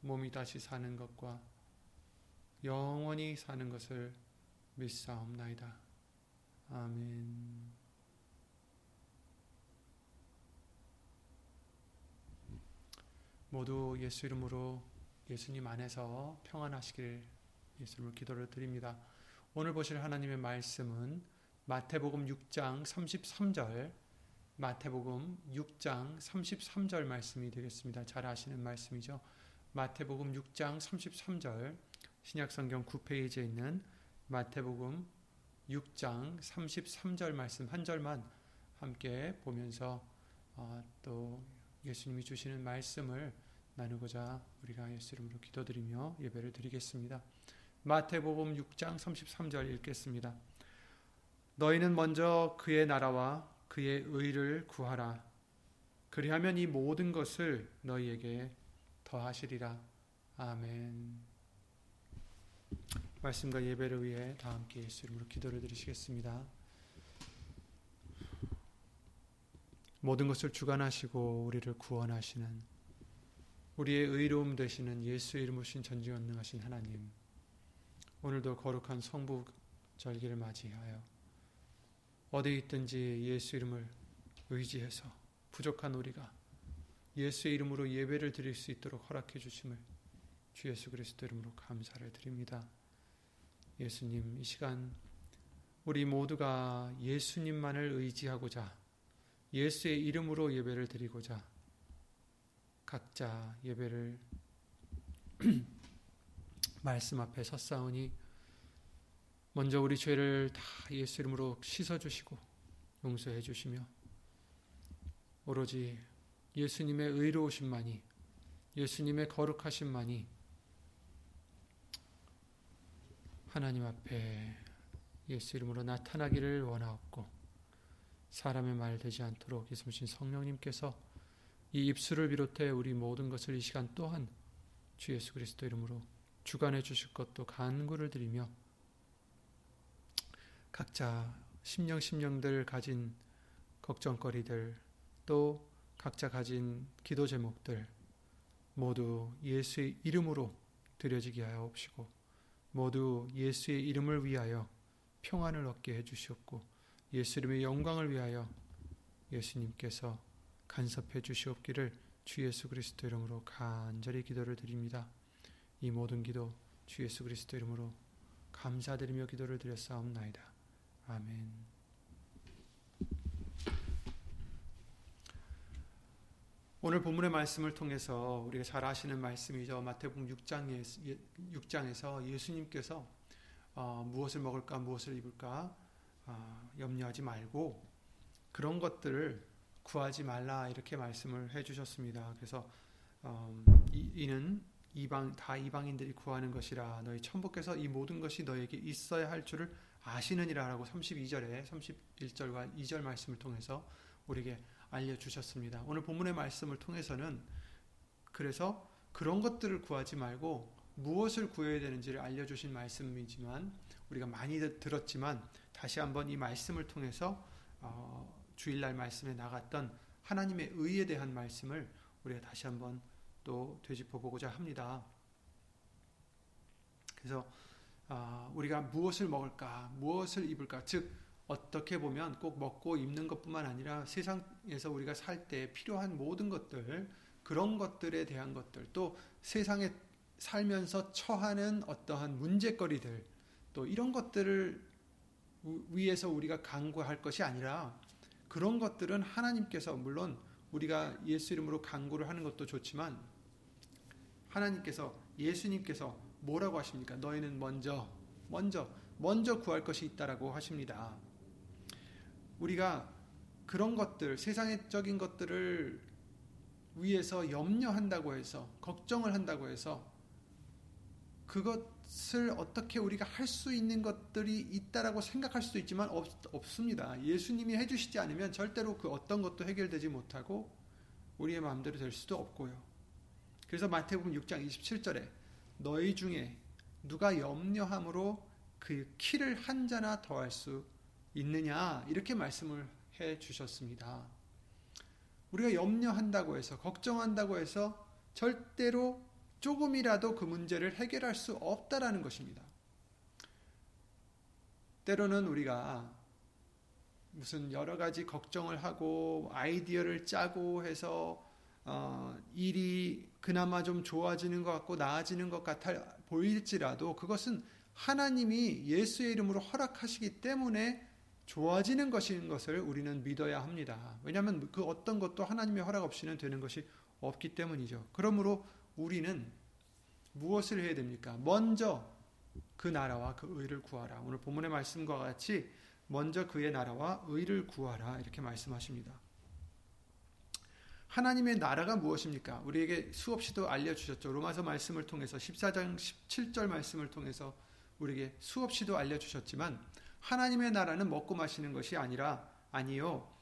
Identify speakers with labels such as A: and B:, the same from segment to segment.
A: 몸이 다시 사는 것과 영원히 사는 것을 믿사옵나이다. 아멘. 모두 예수 이름으로 예수님 안에서 평안하시길 예수님을 기도를 드립니다. 오늘 보실 하나님의 말씀은 마태복음 6장 33절 마태복음 6장 33절 말씀이 되겠습니다. 잘 아시는 말씀이죠. 마태복음 6장 33절 신약성경 9페이지에 있는 마태복음 6장 33절 말씀 한 절만 함께 보면서 어, 또 예수님이 주시는 말씀을 나누고자 우리가 예수 이름으로 기도드리며 예배를 드리겠습니다. 마태복음 6장 33절 읽겠습니다. 너희는 먼저 그의 나라와 그의 의를 구하라. 그리하면 이 모든 것을 너희에게 더하시리라. 아멘. 말씀과 예배를 위해 다 함께 예수 이름으로 기도를 드리시겠습니다. 모든 것을 주관하시고 우리를 구원하시는 우리의 의로움 되시는 예수 이름으로 신 전지전능하신 하나님 오늘도 거룩한 성부 절기를 맞이하여 어디 있든지 예수 이름을 의지해서 부족한 우리가 예수의 이름으로 예배를 드릴 수 있도록 허락해 주심을 주 예수 그리스도 이름으로 감사를 드립니다. 예수님 이 시간 우리 모두가 예수님만을 의지하고자 예수의 이름으로 예배를 드리고자 각자 예배를 말씀 앞에 섰사오니 먼저 우리 죄를 다 예수 이름으로 씻어 주시고 용서해 주시며 오로지 예수님의 의로우심만이 예수님의 거룩하심만이 하나님 앞에 예수 이름으로 나타나기를 원하옵고 사람의 말 되지 않도록 예수님 성령님께서 이 입술을 비롯해 우리 모든 것을 이 시간 또한 주 예수 그리스도 이름으로 주관해 주실 것도 간구를 드리며 각자 심령 심령들 가진 걱정거리들 또 각자 가진 기도 제목들 모두 예수의 이름으로 드려지게 하여 옵시고 모두 예수의 이름을 위하여 평안을 얻게 해 주시옵고 예수 이름의 영광을 위하여 예수님께서 간섭해 주시옵기를 주 예수 그리스도 이름으로 간절히 기도를 드립니다. 이 모든 기도 주 예수 그리스도 이름으로 감사드리며 기도를 드렸사옵나이다. 아멘. 오늘 본문의 말씀을 통해서 우리가 잘 아시는 말씀이죠. 마태복음 6장에, 6장에서 예수님께서 어, 무엇을 먹을까, 무엇을 입을까 어, 염려하지 말고 그런 것들을 구하지 말라 이렇게 말씀을 해주셨습니다. 그래서 어, 이, 는 이방 다 이방인들이 구하는 것이라 너희 천부께서 이 모든 것이 너에게 있어야 할 줄을 아시느니라라고 32절에 31절과 2절 말씀을 통해서 우리에게 알려주셨습니다. 오늘 본문의 말씀을 통해서는 그래서 그런 것들을 구하지 말고 무엇을 구해야 되는지를 알려주신 말씀이지만 우리가 많이 들었지만 다시 한번 이 말씀을 통해서 어, 주일날 말씀에 나갔던 하나님의 의에 대한 말씀을 우리가 다시 한번 또 되짚어 보고자 합니다. 그래서 어, 우리가 무엇을 먹을까, 무엇을 입을까, 즉 어떻게 보면 꼭 먹고 입는 것뿐만 아니라 세상에서 우리가 살 때 필요한 모든 것들, 그런 것들에 대한 것들, 또 세상에 살면서 처하는 어떠한 문제거리들 또 이런 것들을 위해서 우리가 강구할 것이 아니라 그런 것들은 하나님께서 물론 우리가 예수 이름으로 강구를 하는 것도 좋지만 하나님께서 예수님께서 뭐라고 하십니까? 너희는 먼저 먼저 먼저 구할 것이 있다라고 하십니다. 우리가 그런 것들 세상적인 것들을 위해서 염려한다고 해서 걱정을 한다고 해서 그것을 어떻게 우리가 할 수 있는 것들이 있다라고 생각할 수도 있지만 없, 없습니다. 예수님이 해주시지 않으면 절대로 그 어떤 것도 해결되지 못하고 우리의 마음대로 될 수도 없고요. 그래서 마태복음 6장 27절에 너희 중에 누가 염려함으로 그 키를 한 자나 더할 수 있느냐 이렇게 말씀을 해 주셨습니다. 우리가 염려한다고 해서 걱정한다고 해서 절대로 조금이라도 그 문제를 해결할 수 없다라는 것입니다. 때로는 우리가 무슨 여러 가지 걱정을 하고 아이디어를 짜고 해서 어, 일이 그나마 좀 좋아지는 것 같고 나아지는 것 같아 보일지라도 그것은 하나님이 예수의 이름으로 허락하시기 때문에 좋아지는 것인 것을 우리는 믿어야 합니다. 왜냐하면 그 어떤 것도 하나님의 허락 없이는 되는 것이 없기 때문이죠. 그러므로 우리는 무엇을 해야 됩니까? 먼저 그 나라와 그 의를 구하라. 오늘 본문의 말씀과 같이 먼저 그의 나라와 의를 구하라. 이렇게 말씀하십니다. 하나님의 나라가 무엇입니까? 우리에게 수없이도 알려주셨죠. 로마서 말씀을 통해서 14장 17절 말씀을 통해서 우리에게 수없이도 알려주셨지만 하나님의 나라는 먹고 마시는 것이 아니라 아니요.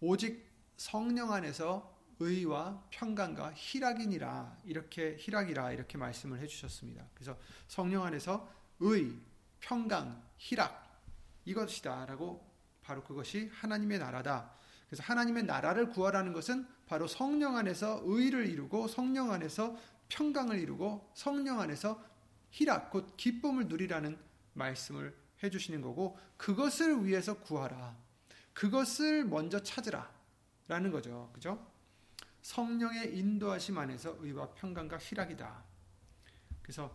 A: 오직 성령 안에서 의와 평강과 희락이니라 이렇게 희락이라 이렇게 말씀을 해 주셨습니다. 그래서 성령 안에서 의, 평강, 희락 이것이다라고 바로 그것이 하나님의 나라다. 그래서 하나님의 나라를 구하라는 것은 바로 성령 안에서 의를 이루고 성령 안에서 평강을 이루고 성령 안에서 희락 곧 기쁨을 누리라는 말씀을 해 주시는 거고 그것을 위해서 구하라. 그것을 먼저 찾으라. 라는 거죠. 그죠? 성령의 인도하심 안에서 의와 평강과 희락이다. 그래서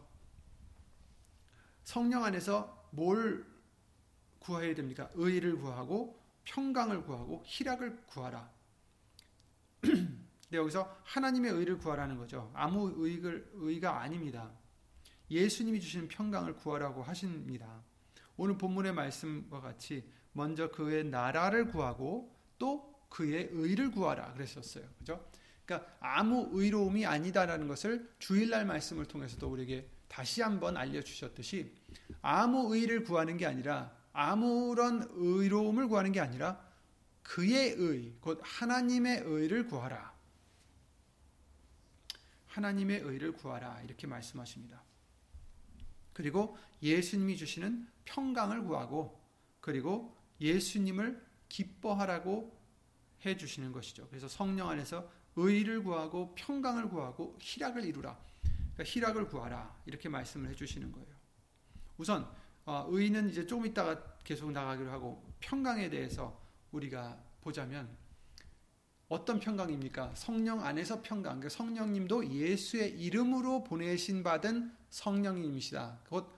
A: 성령 안에서 뭘 구해야 됩니까? 의를 구하고 평강을 구하고 희락을 구하라. 근데 여기서 하나님의 의를 구하라는 거죠. 아무 의가 아닙니다. 예수님이 주시는 평강을 구하라고 하십니다. 오늘 본문의 말씀과 같이 먼저 그의 나라를 구하고 또 그의 의를 구하라 그랬었어요. 그죠? 그러니까 아무 의로움이 아니다라는 것을 주일날 말씀을 통해서도 우리에게 다시 한번 알려주셨듯이 아무 의를 구하는 게 아니라 아무런 의로움을 구하는 게 아니라 그의 의, 곧 하나님의 의를 구하라. 하나님의 의를 구하라. 이렇게 말씀하십니다. 그리고 예수님이 주시는 평강을 구하고 그리고 예수님을 기뻐하라고 해 주시는 것이죠. 그래서 성령 안에서 의를 구하고 평강을 구하고 희락을 이루라. 그러니까 희락을 구하라. 이렇게 말씀을 해 주시는 거예요. 우선 어, 의는 이제 조금 있다가 계속 나가기로 하고 평강에 대해서 우리가 보자면 어떤 평강입니까? 성령 안에서 평강. 그러니까 성령님도 예수의 이름으로 보내신 받은 성령님이시다. 곧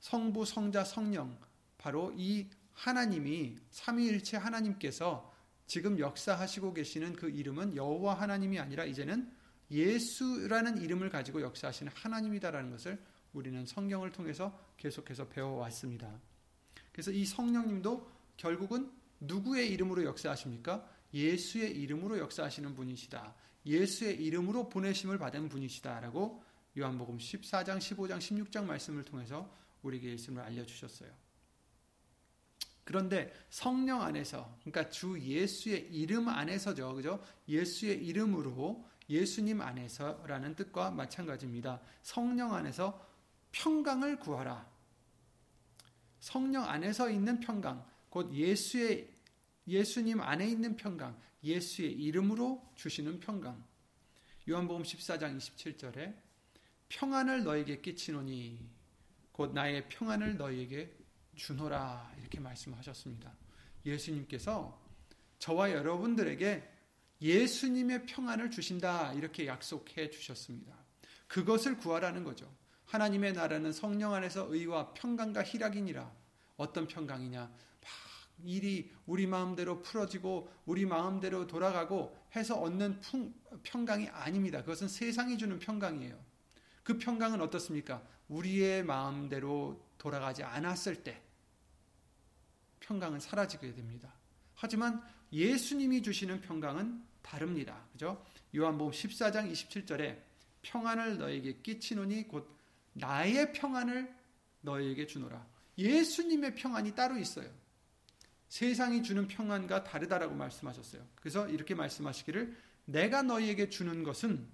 A: 성부, 성자, 성령. 바로 이 하나님이 삼위일체 하나님께서 지금 역사하시고 계시는 그 이름은 여호와 하나님이 아니라 이제는 예수라는 이름을 가지고 역사하시는 하나님이다라는 것을 우리는 성경을 통해서 계속해서 배워왔습니다. 그래서 이 성령님도 결국은 누구의 이름으로 역사하십니까? 예수의 이름으로 역사하시는 분이시다. 예수의 이름으로 보내심을 받은 분이시다라고 요한복음 14장, 15장, 16장 말씀을 통해서 우리에게 말씀을 알려주셨어요. 그런데 성령 안에서, 그러니까 주 예수의 이름 안에서죠. 그죠? 예수의 이름으로 예수님 안에서라는 뜻과 마찬가지입니다. 성령 안에서 평강을 구하라. 성령 안에서 있는 평강, 곧 예수의 예수님 안에 있는 평강, 예수의 이름으로 주시는 평강. 요한복음 14장 27절에 평안을 너에게 끼치노니 곧 나의 평안을 너에게 주노라 이렇게 말씀하셨습니다. 예수님께서 저와 여러분들에게 예수님의 평안을 주신다 이렇게 약속해 주셨습니다. 그것을 구하라는 거죠. 하나님의 나라는 성령 안에서 의와 평강과 희락이니라. 어떤 평강이냐? 막 일이 우리 마음대로 풀어지고 우리 마음대로 돌아가고 해서 얻는 평강이 아닙니다. 그것은 세상이 주는 평강이에요. 그 평강은 어떻습니까? 우리의 마음대로 돌아가지 않았을 때 평강은 사라지게 됩니다. 하지만 예수님이 주시는 평강은 다릅니다. 그죠? 요한복음 14장 27절에 평안을 너에게 끼치노니 곧 나의 평안을 너에게 주노라. 예수님의 평안이 따로 있어요. 세상이 주는 평안과 다르다라고 말씀하셨어요. 그래서 이렇게 말씀하시기를 내가 너희에게 주는 것은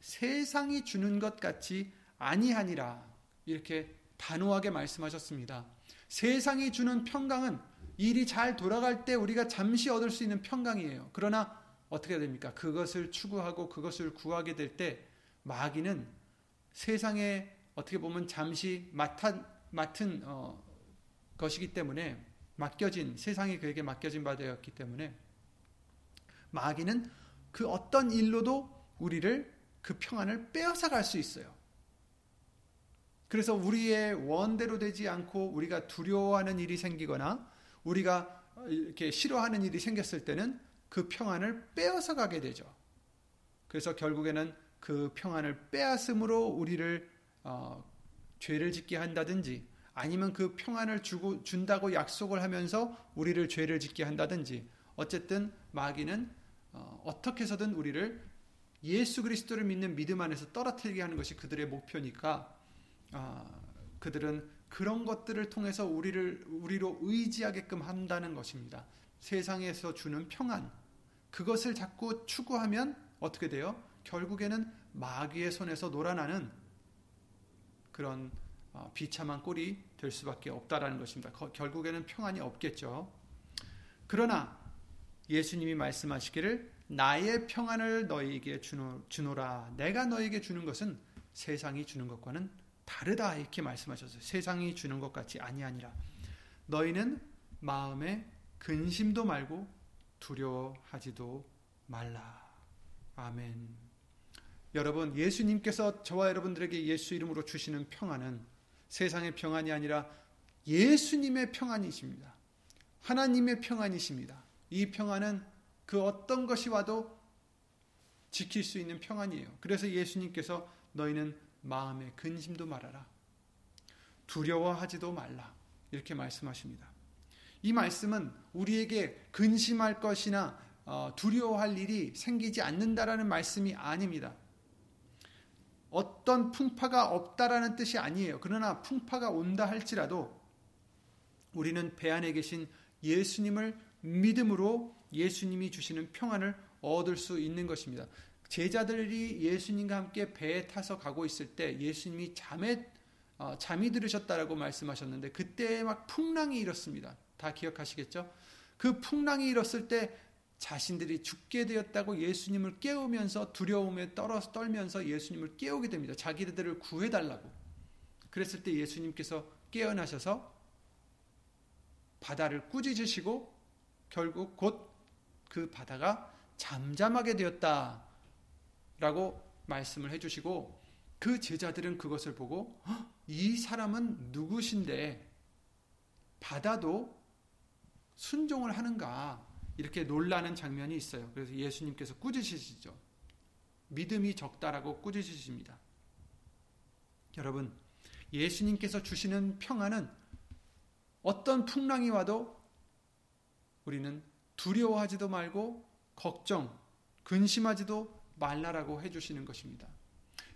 A: 세상이 주는 것 같이 아니하니라. 이렇게 단호하게 말씀하셨습니다. 세상이 주는 평강은 일이 잘 돌아갈 때 우리가 잠시 얻을 수 있는 평강이에요. 그러나 어떻게 됩니까? 그것을 추구하고 그것을 구하게 될 때 마귀는 세상에 어떻게 보면 잠시 맡은, 맡은 어, 것이기 때문에 맡겨진 세상이 그에게 맡겨진 바 되었기 때문에 마귀는 그 어떤 일로도 우리를 그 평안을 빼앗아 갈 수 있어요. 그래서 우리의 원대로 되지 않고 우리가 두려워하는 일이 생기거나 우리가 이렇게 싫어하는 일이 생겼을 때는 그 평안을 빼앗아 가게 되죠. 그래서 결국에는 그 평안을 빼앗음으로 우리를 어, 죄를 짓게 한다든지 아니면 그 평안을 주고 준다고 약속을 하면서 우리를 죄를 짓게 한다든지 어쨌든 마귀는 어, 어떻게 해서든 우리를 예수 그리스도를 믿는 믿음 안에서 떨어뜨리게 하는 것이 그들의 목표니까 어, 그들은 그런 것들을 통해서 우리를 우리로 의지하게끔 한다는 것입니다. 세상에서 주는 평안 그것을 자꾸 추구하면 어떻게 돼요? 결국에는 마귀의 손에서 놀아나는 그런 어, 비참한 꼴이 될 수밖에 없다라는 것입니다. 결국에는 평안이 없겠죠. 그러나 예수님이 말씀하시기를 나의 평안을 너희에게 주노, 라 내가 너에게 주는 것은 세상이 주는 것과는 다르다 이렇게 말씀하셨어요. 세상이 주는 것 같이 아니하니라. 너희는 마음에 근심도 말고 두려워하지도 말라. 아멘. 여러분, 예수님께서 저와 여러분들에게 예수 이름으로 주시는 평안은 세상의 평안이 아니라 예수님의 평안이십니다. 하나님의 평안이십니다. 이 평안은 그 어떤 것이 와도 지킬 수 있는 평안이에요. 그래서 예수님께서 너희는 마음에 근심도 말아라. 두려워하지도 말라. 이렇게 말씀하십니다. 이 말씀은 우리에게 근심할 것이나 어, 두려워할 일이 생기지 않는다라는 말씀이 아닙니다. 어떤 풍파가 없다라는 뜻이 아니에요. 그러나 풍파가 온다 할지라도 우리는 배 안에 계신 예수님을 믿음으로 예수님이 주시는 평안을 얻을 수 있는 것입니다. 제자들이 예수님과 함께 배에 타서 가고 있을 때 예수님이 잠에 어, 잠이 들으셨다라고 말씀하셨는데 그때 막 풍랑이 일었습니다. 다 기억하시겠죠? 그 풍랑이 일었을 때 자신들이 죽게 되었다고 예수님을 깨우면서 두려움에 떨어서 떨면서 예수님을 깨우게 됩니다. 자기들을 구해달라고. 그랬을 때 예수님께서 깨어나셔서 바다를 꾸짖으시고 결국 곧 그 바다가 잠잠하게 되었다. 라고 말씀을 해주시고 그 제자들은 그것을 보고 이 사람은 누구신데 바다도 순종을 하는가 이렇게 놀라는 장면이 있어요. 그래서 예수님께서 꾸짖으시죠. 믿음이 적다라고 꾸짖으십니다. 여러분, 예수님께서 주시는 평안은 어떤 풍랑이 와도 우리는 두려워하지도 말고 걱정, 근심하지도 말라라고 해주시는 것입니다.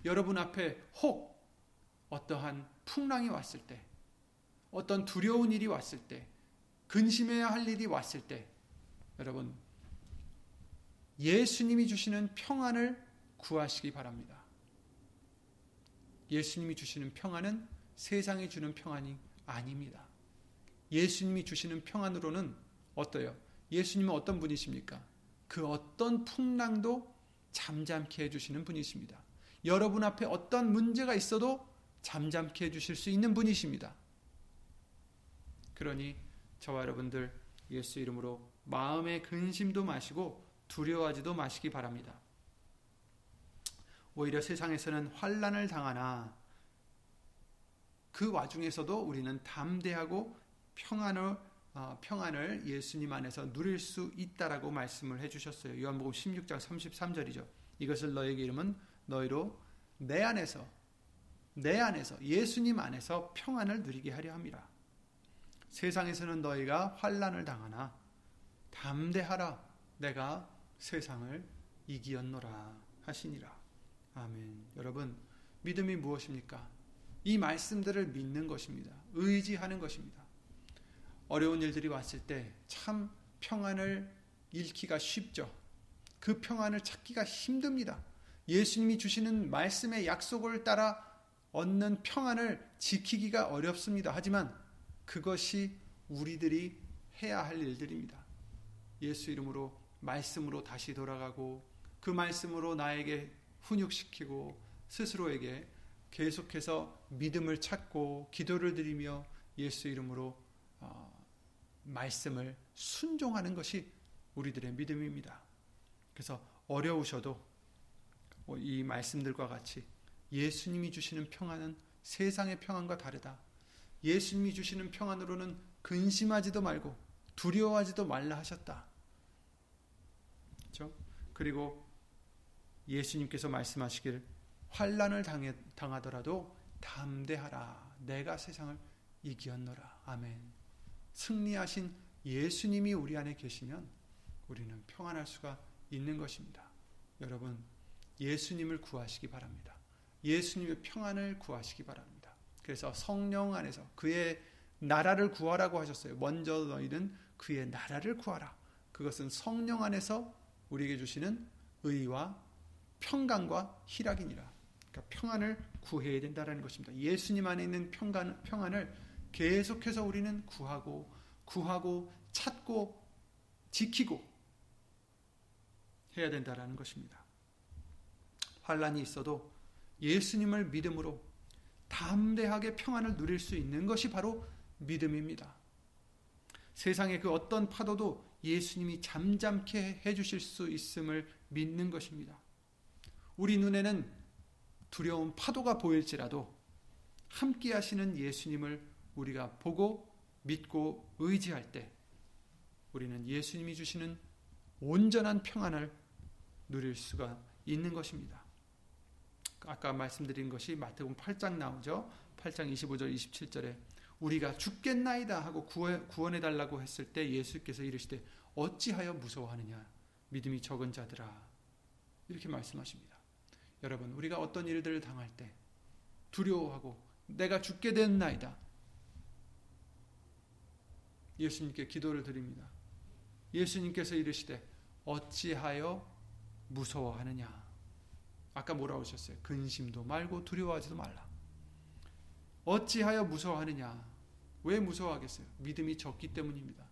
A: 여러분 앞에 혹 어떠한 풍랑이 왔을 때, 어떤 두려운 일이 왔을 때, 근심해야 할 일이 왔을 때, 여러분, 예수님이 주시는 평안을 구하시기 바랍니다. 예수님이 주시는 평안은 세상이 주는 평안이 아닙니다. 예수님이 주시는 평안으로는 어떠요? 예수님은 어떤 분이십니까? 그 어떤 풍랑도 잠잠케 해주시는 분이십니다. 여러분 앞에 어떤 문제가 있어도 잠잠케 해주실 수 있는 분이십니다. 그러니 저와 여러분들 예수 이름으로 마음의 근심도 마시고 두려워하지도 마시기 바랍니다. 오히려 세상에서는 환란을 당하나 그 와중에서도 우리는 담대하고 평안을 어, 평안을 예수님 안에서 누릴 수 있다라고 말씀을 해주셨어요. 요한복음 16장 33절이죠. 이것을 너에게 이름은 너희로 내 안에서 내 안에서 예수님 안에서 평안을 누리게 하려 함이라. 세상에서는 너희가 환란을 당하나 담대하라 내가 세상을 이기었노라 하시니라. 아멘. 여러분 믿음이 무엇입니까? 이 말씀들을 믿는 것입니다. 의지하는 것입니다. 어려운 일들이 왔을 때 참 평안을 잃기가 쉽죠. 그 평안을 찾기가 힘듭니다. 예수님이 주시는 말씀의 약속을 따라 얻는 평안을 지키기가 어렵습니다. 하지만 그것이 우리들이 해야 할 일들입니다. 예수 이름으로 말씀으로 다시 돌아가고 그 말씀으로 나에게 훈육시키고 스스로에게 계속해서 믿음을 찾고 기도를 드리며 예수 이름으로 어, 말씀을 순종하는 것이 우리들의 믿음입니다. 그래서 어려우셔도 이 말씀들과 같이 예수님이 주시는 평안은 세상의 평안과 다르다. 예수님이 주시는 평안으로는 근심하지도 말고 두려워하지도 말라 하셨다. 그렇죠? 그리고 예수님께서 말씀하시길 환란을 당해, 당하더라도 담대하라. 내가 세상을 이기었노라. 아멘. 승리하신 예수님이 우리 안에 계시면 우리는 평안할 수가 있는 것입니다. 여러분, 예수님을 구하시기 바랍니다. 예수님의 평안을 구하시기 바랍니다. 그래서 성령 안에서 그의 나라를 구하라고 하셨어요. 먼저 너희는 그의 나라를 구하라. 그것은 성령 안에서 우리에게 주시는 의와 평강과 희락이니라. 그러니까 평안을 구해야 된다는 것입니다. 예수님 안에 있는 평강, 평안을 계속해서 우리는 구하고 구하고 찾고 지키고 해야 된다는 것입니다. 환란이 있어도 예수님을 믿음으로 담대하게 평안을 누릴 수 있는 것이 바로 믿음입니다. 세상의 그 어떤 파도도 예수님이 잠잠케 해주실 수 있음을 믿는 것입니다. 우리 눈에는 두려운 파도가 보일지라도 함께 하시는 예수님을 우리가 보고 믿고 의지할 때 우리는 예수님이 주시는 온전한 평안을 누릴 수가 있는 것입니다. 아까 말씀드린 것이 마태복음 8장 나오죠. 8장 25절 27절에 우리가 죽겠나이다 하고 구원해 달라고 했을 때 예수께서 이르시되 어찌하여 무서워하느냐 믿음이 적은 자들아 이렇게 말씀하십니다. 여러분 우리가 어떤 일들을 당할 때 두려워하고 내가 죽게 됐나이다 예수님께 기도를 드립니다. 예수님께서 이르시되 어찌하여 무서워하느냐 아까 뭐라고 하셨어요? 근심도 말고 두려워하지도 말라. 어찌하여 무서워하느냐? 왜 무서워하겠어요? 믿음이 적기 때문입니다.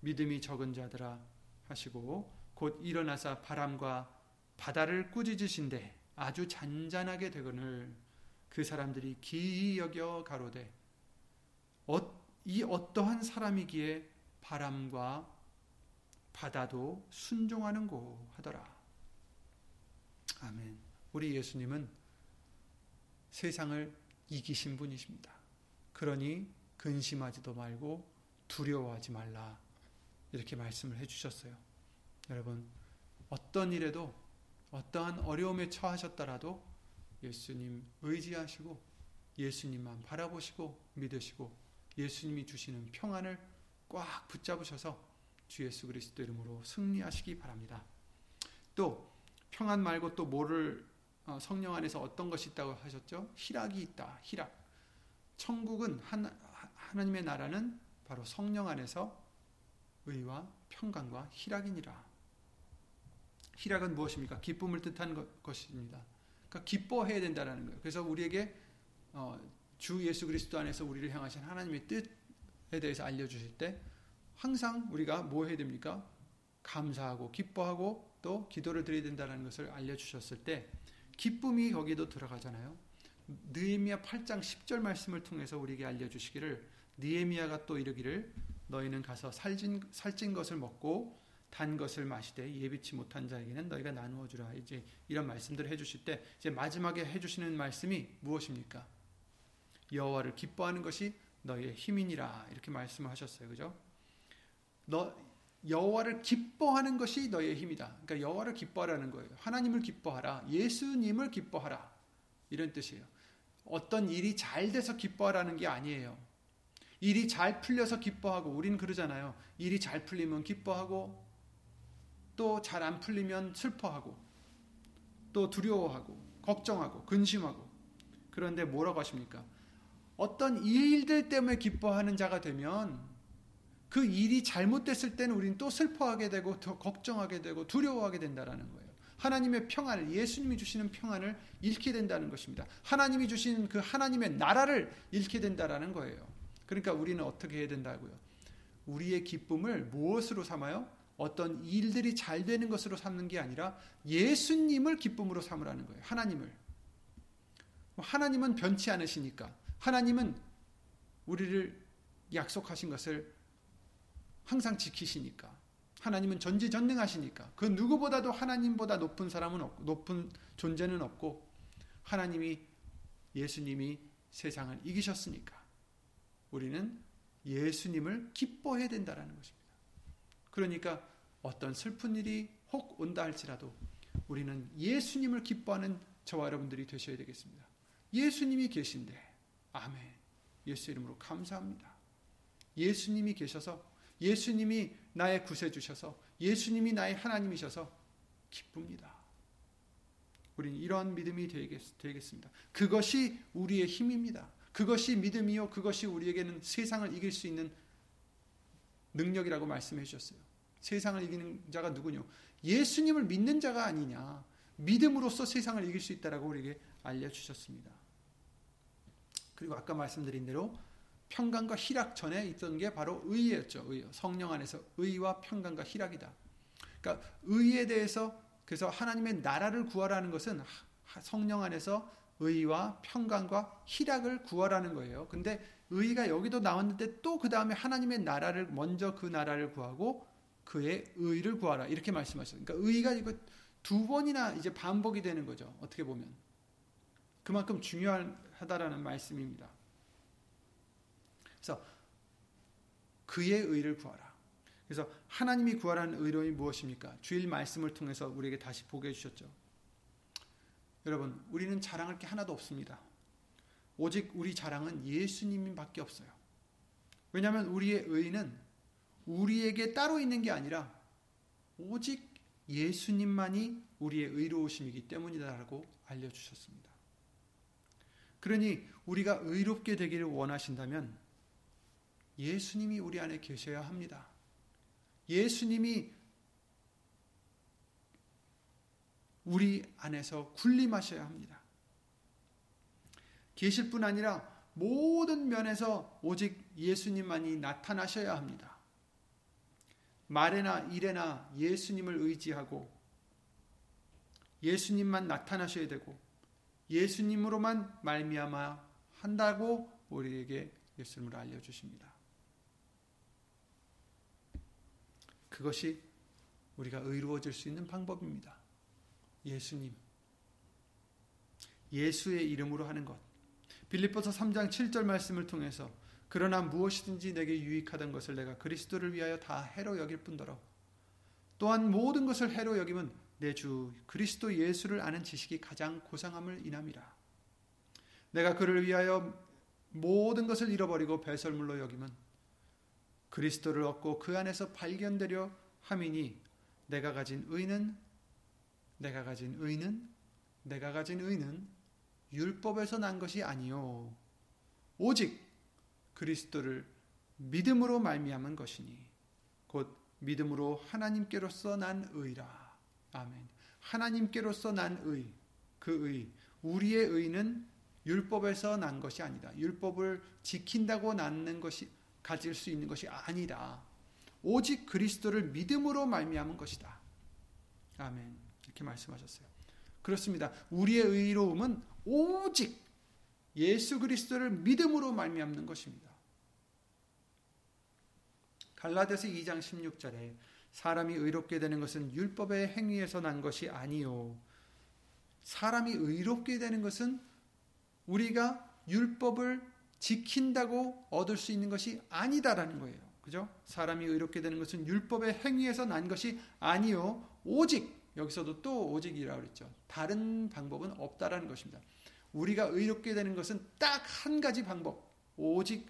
A: 믿음이 적은 자들아 하시고 곧 일어나사 바람과 바다를 꾸짖으신데 아주 잔잔하게 되거늘 그 사람들이 기이 여겨 가로되 어, 이 어떠한 사람이기에 바람과 바다도 순종하는고 하더라. 아멘. 우리 예수님은 세상을 이기신 분이십니다. 그러니 근심하지도 말고 두려워하지 말라. 이렇게 말씀을 해주셨어요. 여러분, 어떤 일에도 어떠한 어려움에 처하셨더라도 예수님 의지하시고 예수님만 바라보시고 믿으시고 예수님이 주시는 평안을 꽉 붙잡으셔서 주 예수 그리스도 이름으로 승리하시기 바랍니다. 또 평안 말고 또 뭐를 어, 성령 안에서 어떤 것이 있다고 하셨죠? 희락이 있다. 희락. 천국은 하나, 하나님의 나라는 바로 성령 안에서 의와 평강과 희락이니라. 희락은 무엇입니까? 기쁨을 뜻한 것입니다. 그러니까 기뻐해야 된다는 거예요. 그래서 우리에게 어, 주 예수 그리스도 안에서 우리를 향하신 하나님의 뜻에 대해서 알려주실 때 항상 우리가 뭐 해야 됩니까? 감사하고 기뻐하고 또 기도를 드려야 된다는 것을 알려주셨을 때 기쁨이 거기도 들어가잖아요. 느헤미야 8장 10절 말씀을 통해서 우리에게 알려 주시기를 느헤미야가 또 이르기를 너희는 가서 살진, 살찐 것을 먹고 단 것을 마시되 예비치 못한 자에게는 너희가 나누어 주라. 이제 이런 말씀들을 해 주실 때 이제 마지막에 해 주시는 말씀이 무엇입니까? 여호와를 기뻐하는 것이 너희의 힘이니라. 이렇게 말씀을 하셨어요. 그죠? 너 여호와를 기뻐하는 것이 너희의 힘이다. 그러니까 여호와를 기뻐하라는 거예요. 하나님을 기뻐하라. 예수님을 기뻐하라. 이런 뜻이에요. 어떤 일이 잘 돼서 기뻐하라는 게 아니에요. 일이 잘 풀려서 기뻐하고 우린 그러잖아요. 일이 잘 풀리면 기뻐하고 또 잘 안 풀리면 슬퍼하고 또 두려워하고 걱정하고 근심하고 그런데 뭐라고 하십니까? 어떤 일들 때문에 기뻐하는 자가 되면 그 일이 잘못됐을 때는 우리는 또 슬퍼하게 되고 더 걱정하게 되고 두려워하게 된다라는 거예요. 하나님의 평안을 예수님이 주시는 평안을 잃게 된다는 것입니다. 하나님이 주신 그 하나님의 나라를 잃게 된다라는 거예요. 그러니까 우리는 어떻게 해야 된다고요? 우리의 기쁨을 무엇으로 삼아요? 어떤 일들이 잘 되는 것으로 삼는 게 아니라 예수님을 기쁨으로 삼으라는 거예요. 하나님을. 하나님은 변치 않으시니까. 하나님은 우리를 약속하신 것을 항상 지키시니까. 하나님은 전지전능하시니까. 그 누구보다도 하나님보다 높은 사람은 없고, 높은 존재는 없고, 하나님이, 예수님이 세상을 이기셨으니까. 우리는 예수님을 기뻐해야 된다는 것입니다. 그러니까 어떤 슬픈 일이 혹 온다 할지라도 우리는 예수님을 기뻐하는 저와 여러분들이 되셔야 되겠습니다. 예수님이 계신데, 아멘. 예수 이름으로 감사합니다. 예수님이 계셔서 예수님이 나의 구세 주셔서 예수님이 나의 하나님이셔서 기쁩니다. 우리는 이러한 믿음이 되겠, 습니다 그것이 우리의 힘입니다. 그것이 믿음이요. 그것이 우리에게는 세상을 이길 수 있는 능력이라고 말씀해 주셨어요. 세상을 이기는 자가 누구냐? 예수님을 믿는 자가 아니냐. 믿음으로써 세상을 이길 수 있다라고 우리에게 알려 주셨습니다. 그리고 아까 말씀드린 대로 평강과 희락 전에 있던 게 바로 의였죠. 의. 성령 안에서 의와 평강과 희락이다. 그러니까 의에 대해서 그래서 하나님의 나라를 구하라는 것은 성령 안에서 의와 평강과 희락을 구하라는 거예요. 근데 의가 여기도 나왔는데 또 그 다음에 하나님의 나라를 먼저 그 나라를 구하고 그의 의를 구하라 이렇게 말씀하셨어요. 그러니까 의가 이거 두 번이나 이제 반복이 되는 거죠. 어떻게 보면 그만큼 중요하다라는 말씀입니다. 그래서 그의 의를 구하라. 그래서 하나님이 구하라는 의로이 무엇입니까? 주일 말씀을 통해서 우리에게 다시 보게 해주셨죠. 여러분, 우리는 자랑할 게 하나도 없습니다. 오직 우리 자랑은 예수님밖에 없어요. 왜냐하면 우리의 의는 우리에게 따로 있는 게 아니라 오직 예수님만이 우리의 의로우심이기 때문이다라고 알려주셨습니다. 그러니 우리가 의롭게 되기를 원하신다면 예수님이 우리 안에 계셔야 합니다. 예수님이 우리 안에서 군림하셔야 합니다. 계실 뿐 아니라 모든 면에서 오직 예수님만이 나타나셔야 합니다. 말에나 일에나 예수님을 의지하고 예수님만 나타나셔야 되고 예수님으로만 말미암아 한다고 우리에게 예수님을 알려 주십니다. 그것이 우리가 의로워질 수 있는 방법입니다. 예수님. 예수의 이름으로 하는 것. 빌립보서 3장 7절 말씀을 통해서 그러나 무엇이든지 내게 유익하던 것을 내가 그리스도를 위하여 다 해로 여길 뿐더러 또한 모든 것을 해로 여기면 내 주 그리스도 예수를 아는 지식이 가장 고상함을 인함이라. 내가 그를 위하여 모든 것을 잃어버리고 배설물로 여기면 그리스도를 얻고 그 안에서 발견되려 함이니 내가 가진 의는 내가 가진 의는 내가 가진 의는 율법에서 난 것이 아니요. 오직 그리스도를 믿음으로 말미암은 것이니 곧 믿음으로 하나님께로서 난 의라. 아멘. 하나님께로서 난의그 의 우리의 의는 율법에서 난 것이 아니다. 율법을 지킨다고 낳는 것이 가질 수 있는 것이 아니다 오직 그리스도를 믿음으로 말미암은 것이다 아멘 이렇게 말씀하셨어요. 그렇습니다. 우리의 의로움은 오직 예수 그리스도를 믿음으로 말미암는 것입니다. 갈라디아서 2장 16절에 사람이 의롭게 되는 것은 율법의 행위에서 난 것이 아니요. 사람이 의롭게 되는 것은 우리가 율법을 지킨다고 얻을 수 있는 것이 아니다라는 거예요. 그죠? 사람이 의롭게 되는 것은 율법의 행위에서 난 것이 아니요. 오직 여기서도 또 오직이라고 그랬죠. 다른 방법은 없다라는 것입니다. 우리가 의롭게 되는 것은 딱 한 가지 방법. 오직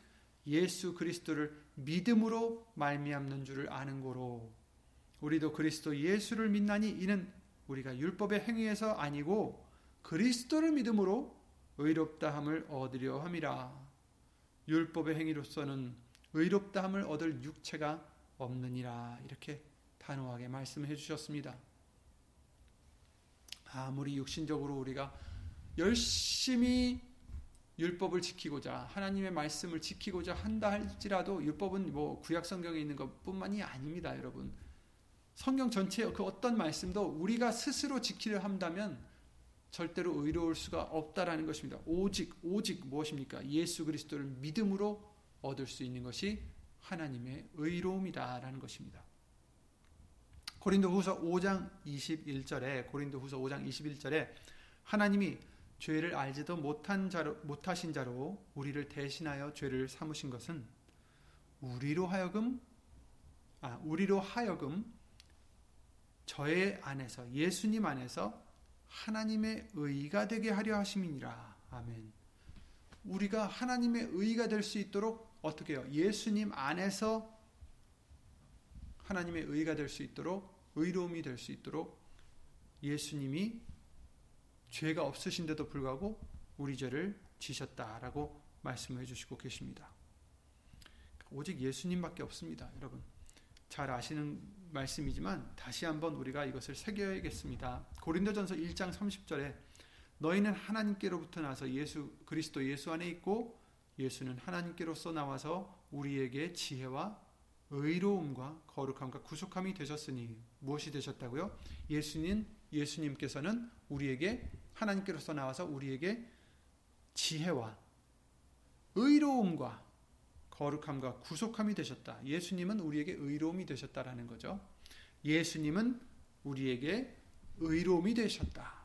A: 예수 그리스도를 믿음으로 말미암는 줄을 아는 거로 우리도 그리스도 예수를 믿나니 이는 우리가 율법의 행위에서 아니고 그리스도를 믿음으로 의롭다함을 얻으려 함이라. 율법의 행위로서는 의롭다함을 얻을 육체가 없느니라. 이렇게 단호하게 말씀해 주셨습니다. 아무리 육신적으로 우리가 열심히 율법을 지키고자 하나님의 말씀을 지키고자 한다 할지라도 율법은 뭐 구약 성경에 있는 것뿐만이 아닙니다, 여러분. 성경 전체 그 어떤 말씀도 우리가 스스로 지키려 한다면 절대로 의로울 수가 없다라는 것입니다. 오직 오직 무엇입니까? 예수 그리스도를 믿음으로 얻을 수 있는 것이 하나님의 의로움이다라는 것입니다. 고린도후서 5장 21절에 고린도후서 5장 21절에 하나님이 죄를 알지도 못한 자로 못하신 자로 우리를 대신하여 죄를 삼으신 것은 우리로 하여금 아 우리로 하여금 저의 안에서 예수님 안에서 하나님의 의가 되게 하려 하심이니라. 아멘. 우리가 하나님의 의가 될 수 있도록 어떻게 해요? 예수님 안에서 하나님의 의가 될 수 있도록 의로움이 될 수 있도록 예수님이 죄가 없으신데도 불구하고 우리 죄를 지셨다라고 말씀해 주시고 계십니다. 오직 예수님밖에 없습니다, 여러분. 잘 아시는 말씀이지만 다시 한번 우리가 이것을 새겨야겠습니다. 고린도전서 1장 30절에 너희는 하나님께로부터 나서 예수 그리스도 예수 안에 있고 예수는 하나님께로서 나와서 우리에게 지혜와 의로움과 거룩함과 구속함이 되셨으니 무엇이 되셨다고요? 예수님 예수님께서는 우리에게 하나님께로서 나와서 우리에게 지혜와 의로움과 거룩함과 구속함이 되셨다. 예수님은 우리에게 의로움이 되셨다라는 거죠. 예수님은 우리에게 의로움이 되셨다.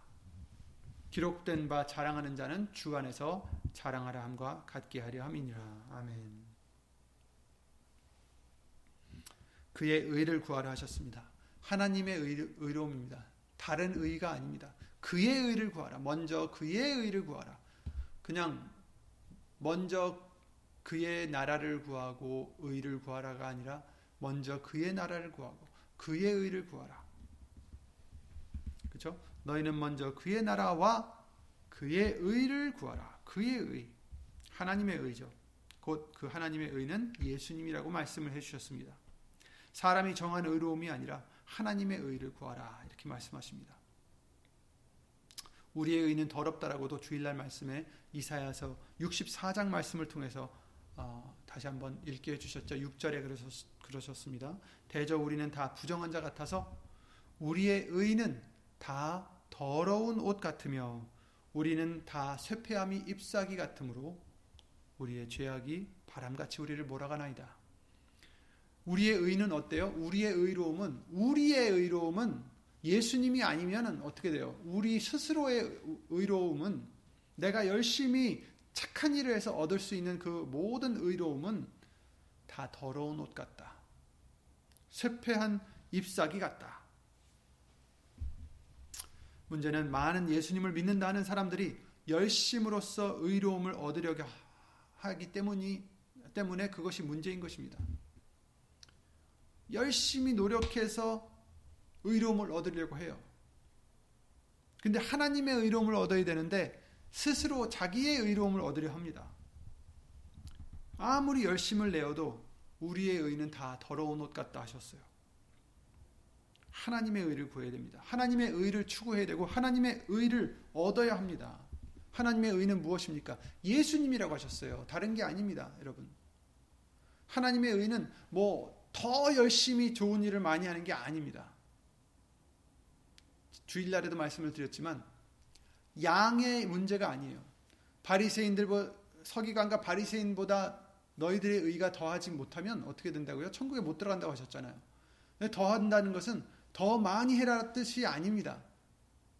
A: 기록된 바 자랑하는 자는 주 안에서 자랑하라 함과 같게 하려 함이니라. 아멘. 그의 의를 구하라 하셨습니다. 하나님의 의, 로움입니다 다른 의가 아닙니다. 그의 의를 구하라. 먼저 그의 의를 구하라. 그냥 먼저 그의 나라를 구하고 의를 구하라가 아니라 먼저 그의 나라를 구하고 그의 의를 구하라. 그렇죠? 너희는 먼저 그의 나라와 그의 의를 구하라. 그의 의. 하나님의 의죠. 곧 그 하나님의 의는 예수님이라고 말씀을 해 주셨습니다. 사람이 정한 의로움이 아니라 하나님의 의를 구하라. 이렇게 말씀하십니다. 우리의 의는 더럽다라고도 주일날 말씀에 이사야서 64장 말씀을 통해서 어, 다시 한번 읽게 해주셨죠. 6절에 그러셨, 그러셨습니다. 대저 우리는 다 부정한 자 같아서 우리의 의는 다 더러운 옷 같으며 우리는 다 쇠폐함이 잎사귀 같으므로 우리의 죄악이 바람같이 우리를 몰아가나이다. 우리의 의는 어때요? 우리의 의로움은 우리의 의로움은 예수님이 아니면은 어떻게 돼요? 우리 스스로의 의로움은 내가 열심히 착한 일을 해서 얻을 수 있는 그 모든 의로움은 다 더러운 옷 같다. 쇠폐한 잎사귀 같다. 문제는 많은 예수님을 믿는다는 사람들이 열심으로써 의로움을 얻으려고 하기 때문이 때문에 그것이 문제인 것입니다. 열심히 노력해서 의로움을 얻으려고 해요. 근데 하나님의 의로움을 얻어야 되는데 스스로 자기의 의로움을 얻으려 합니다. 아무리 열심을 내어도 우리의 의는 다 더러운 옷 같다 하셨어요. 하나님의 의를 구해야 됩니다. 하나님의 의를 추구해야 되고 하나님의 의를 얻어야 합니다. 하나님의 의는 무엇입니까? 예수님이라고 하셨어요. 다른 게 아닙니다, 여러분. 하나님의 의는 뭐 더 열심히 좋은 일을 많이 하는 게 아닙니다. 주일날에도 말씀을 드렸지만 양의 문제가 아니에요. 바리새인들 서기관과 바리새인보다 너희들의 의가 더하지 못하면 어떻게 된다고요? 천국에 못 들어간다고 하셨잖아요. 더한다는 것은 더 많이 해라 뜻이 아닙니다.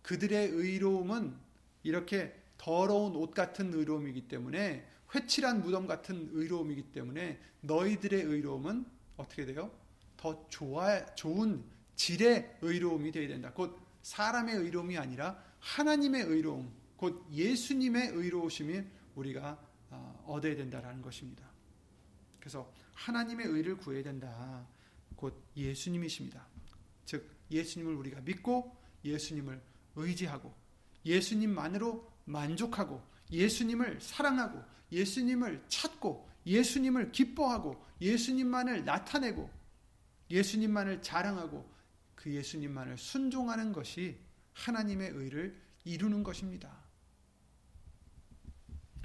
A: 그들의 의로움은 이렇게 더러운 옷 같은 의로움이기 때문에 회칠한 무덤 같은 의로움이기 때문에 너희들의 의로움은 어떻게 돼요? 더 좋아 좋은 질의 의로움이 되어야 된다. 곧 사람의 의로움이 아니라 하나님의 의로움, 곧 예수님의 의로우심이 우리가 어, 얻어야 된다라는 것입니다. 그래서 하나님의 의를 구해야 된다. 곧 예수님이십니다. 즉 예수님을 우리가 믿고 예수님을 의지하고 예수님만으로 만족하고 예수님을 사랑하고 예수님을 찾고 예수님을 기뻐하고 예수님만을 나타내고 예수님만을 자랑하고 그 예수님만을 순종하는 것이 하나님의 의를 이루는 것입니다.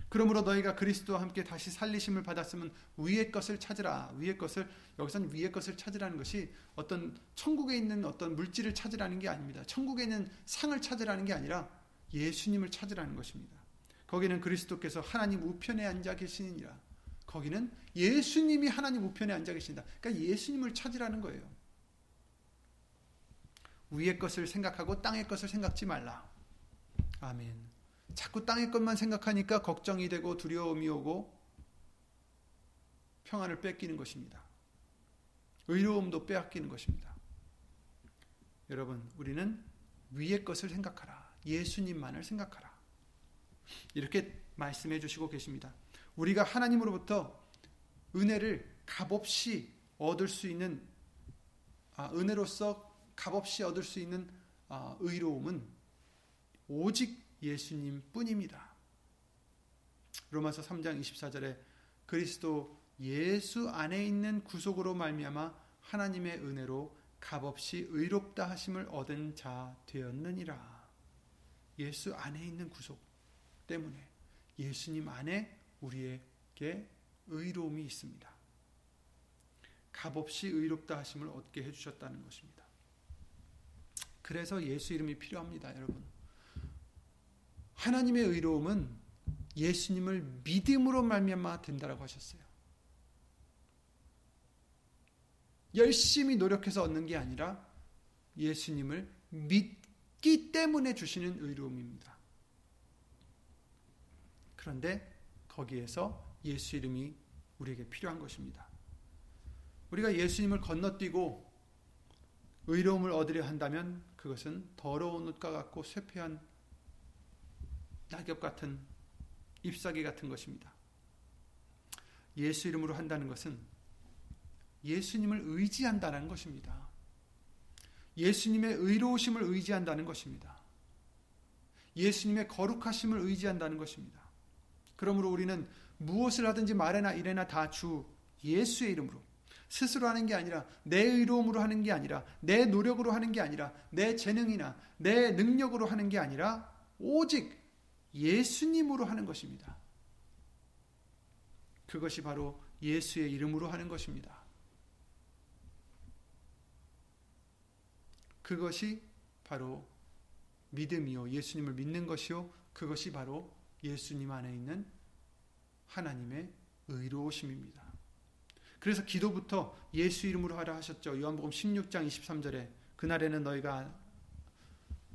A: 그러므로 너희가 그리스도와 함께 다시 살리심을 받았으면 위의 것을 찾으라. 위의 것을 여기서는 위의 것을 찾으라는 것이 어떤 천국에 있는 어떤 물질을 찾으라는 게 아닙니다. 천국에 있는 상을 찾으라는 게 아니라 예수님을 찾으라는 것입니다. 거기는 그리스도께서 하나님 우편에 앉아 계시니라. 거기는 예수님이 하나님 우편에 앉아 계신다. 그러니까 예수님을 찾으라는 거예요. 위의 것을 생각하고 땅의 것을 생각지 말라. 아멘. 자꾸 땅의 것만 생각하니까 걱정이 되고 두려움이 오고 평안을 뺏기는 것입니다. 의로움도 빼앗기는 것입니다. 여러분, 우리는 위의 것을 생각하라. 예수님만을 생각하라. 이렇게 말씀해 주시고 계십니다. 우리가 하나님으로부터 은혜를 값없이 얻을 수 있는 아, 은혜로서 값없이 얻을 수 있는 아, 의로움은 오직 예수님 뿐입니다. 로마서 3장 24절에 그리스도 예수 안에 있는 구속으로 말미암아 하나님의 은혜로 값없이 의롭다 하심을 얻은 자 되었느니라. 예수 안에 있는 구속 때문에 예수님 안에 우리에게 의로움이 있습니다. 값없이 의롭다 하심을 얻게 해주셨다는 것입니다. 그래서 예수 이름이 필요합니다, 여러분. 하나님의 의로움은 예수님을 믿음으로 말미암아 된다라고 하셨어요. 열심히 노력해서 얻는 게 아니라 예수님을 믿기 때문에 주시는 의로움입니다. 그런데 거기에서 예수 이름이 우리에게 필요한 것입니다. 우리가 예수님을 건너뛰고 의로움을 얻으려 한다면 그것은 더러운 옷과 같고 쇠폐한 낙엽 같은 잎사귀 같은 것입니다. 예수 이름으로 한다는 것은 예수님을 의지한다는 것입니다. 예수님의 의로우심을 의지한다는 것입니다. 예수님의 거룩하심을 의지한다는 것입니다. 그러므로 우리는 무엇을 하든지 말해나 이래나 다 주 예수의 이름으로 스스로 하는 게 아니라 내 의로움으로 하는 게 아니라 내 노력으로 하는 게 아니라 내 재능이나 내 능력으로 하는 게 아니라 오직 예수님으로 하는 것입니다. 그것이 바로 예수의 이름으로 하는 것입니다. 그것이 바로 믿음이요. 예수님을 믿는 것이요. 그것이 바로 예수님 안에 있는 하나님의 의로우심입니다. 그래서 기도부터 예수 이름으로 하라 하셨죠. 요한복음 16장 23절에 그날에는 너희가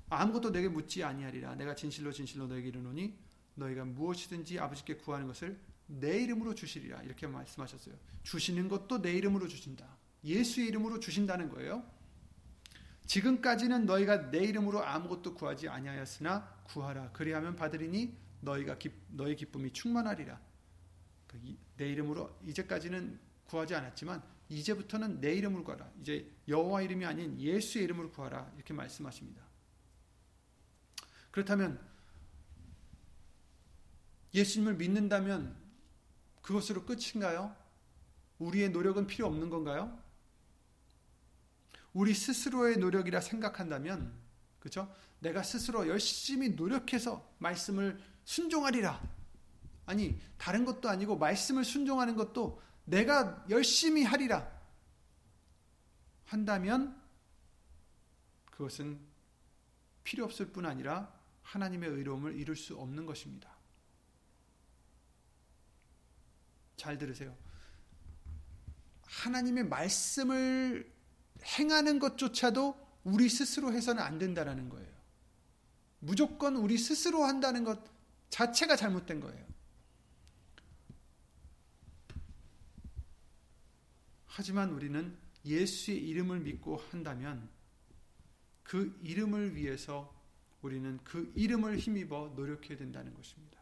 A: 아무것도 내게 묻지 아니하리라. 내가 진실로 진실로 너에게 이르노니 너희가 무엇이든지 아버지께 구하는 것을 내 이름으로 주시리라. 이렇게 말씀하셨어요. 주시는 것도 내 이름으로 주신다. 예수의 이름으로 주신다는 거예요. 지금까지는 너희가 내 이름으로 아무것도 구하지 아니하였으나 구하라. 그리하면 받으리니 너희가 기, 너희 기쁨이 충만하리라. 그내 이름으로 이제까지는 구하지 않았지만 이제부터는 내 이름으로 구하라. 이제 여호와 이름이 아닌 예수의 이름으로 구하라. 이렇게 말씀하십니다. 그렇다면 예수님을 믿는다면 그것으로 끝인가요? 우리의 노력은 필요 없는 건가요? 우리 스스로의 노력이라 생각한다면, 그죠? 내가 스스로 열심히 노력해서 말씀을 순종하리라. 아니, 다른 것도 아니고 말씀을 순종하는 것도 내가 열심히 하리라. 한다면 그것은 필요 없을 뿐 아니라 하나님의 의로움을 이룰 수 없는 것입니다. 잘 들으세요. 하나님의 말씀을 행하는 것조차도 우리 스스로 해서는 안 된다라는 거예요. 무조건 우리 스스로 한다는 것 자체가 잘못된 거예요. 하지만 우리는 예수의 이름을 믿고 한다면 그 이름을 위해서 우리는 그 이름을 힘입어 노력해야 된다는 것입니다.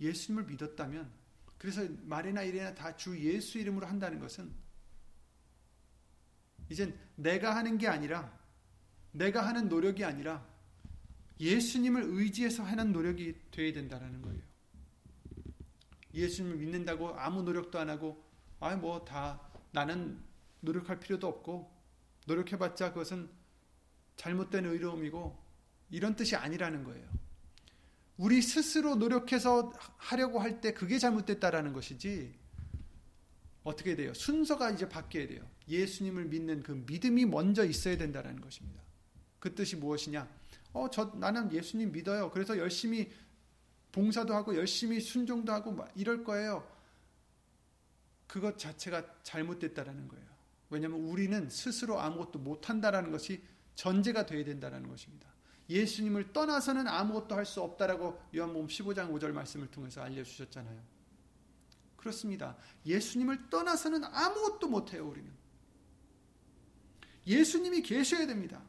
A: 예수님을 믿었다면 그래서 말이나 일이나 다 주 예수 이름으로 한다는 것은 이젠 내가 하는 게 아니라 내가 하는 노력이 아니라 예수님을 의지해서 하는 노력이 되어야 된다는 거예요. 예수님을 믿는다고 아무 노력도 안 하고 아뭐다 나는 노력할 필요도 없고 노력해봤자 그것은 잘못된 의로움이고 이런 뜻이 아니라는 거예요. 우리 스스로 노력해서 하려고 할 때 그게 잘못됐다라는 것이지 어떻게 돼요? 순서가 이제 바뀌어야 돼요. 예수님을 믿는 그 믿음이 먼저 있어야 된다라는 것입니다. 그 뜻이 무엇이냐? 어, 저 나는 예수님 믿어요. 그래서 열심히 봉사도 하고 열심히 순종도 하고 이럴 거예요. 그것 자체가 잘못됐다라는 거예요. 왜냐하면 우리는 스스로 아무것도 못한다라는 것이 전제가 되어야 된다는 것입니다. 예수님을 떠나서는 아무것도 할 수 없다라고 요한복음 15장 5절 말씀을 통해서 알려주셨잖아요. 그렇습니다. 예수님을 떠나서는 아무것도 못해요, 우리는. 예수님이 계셔야 됩니다.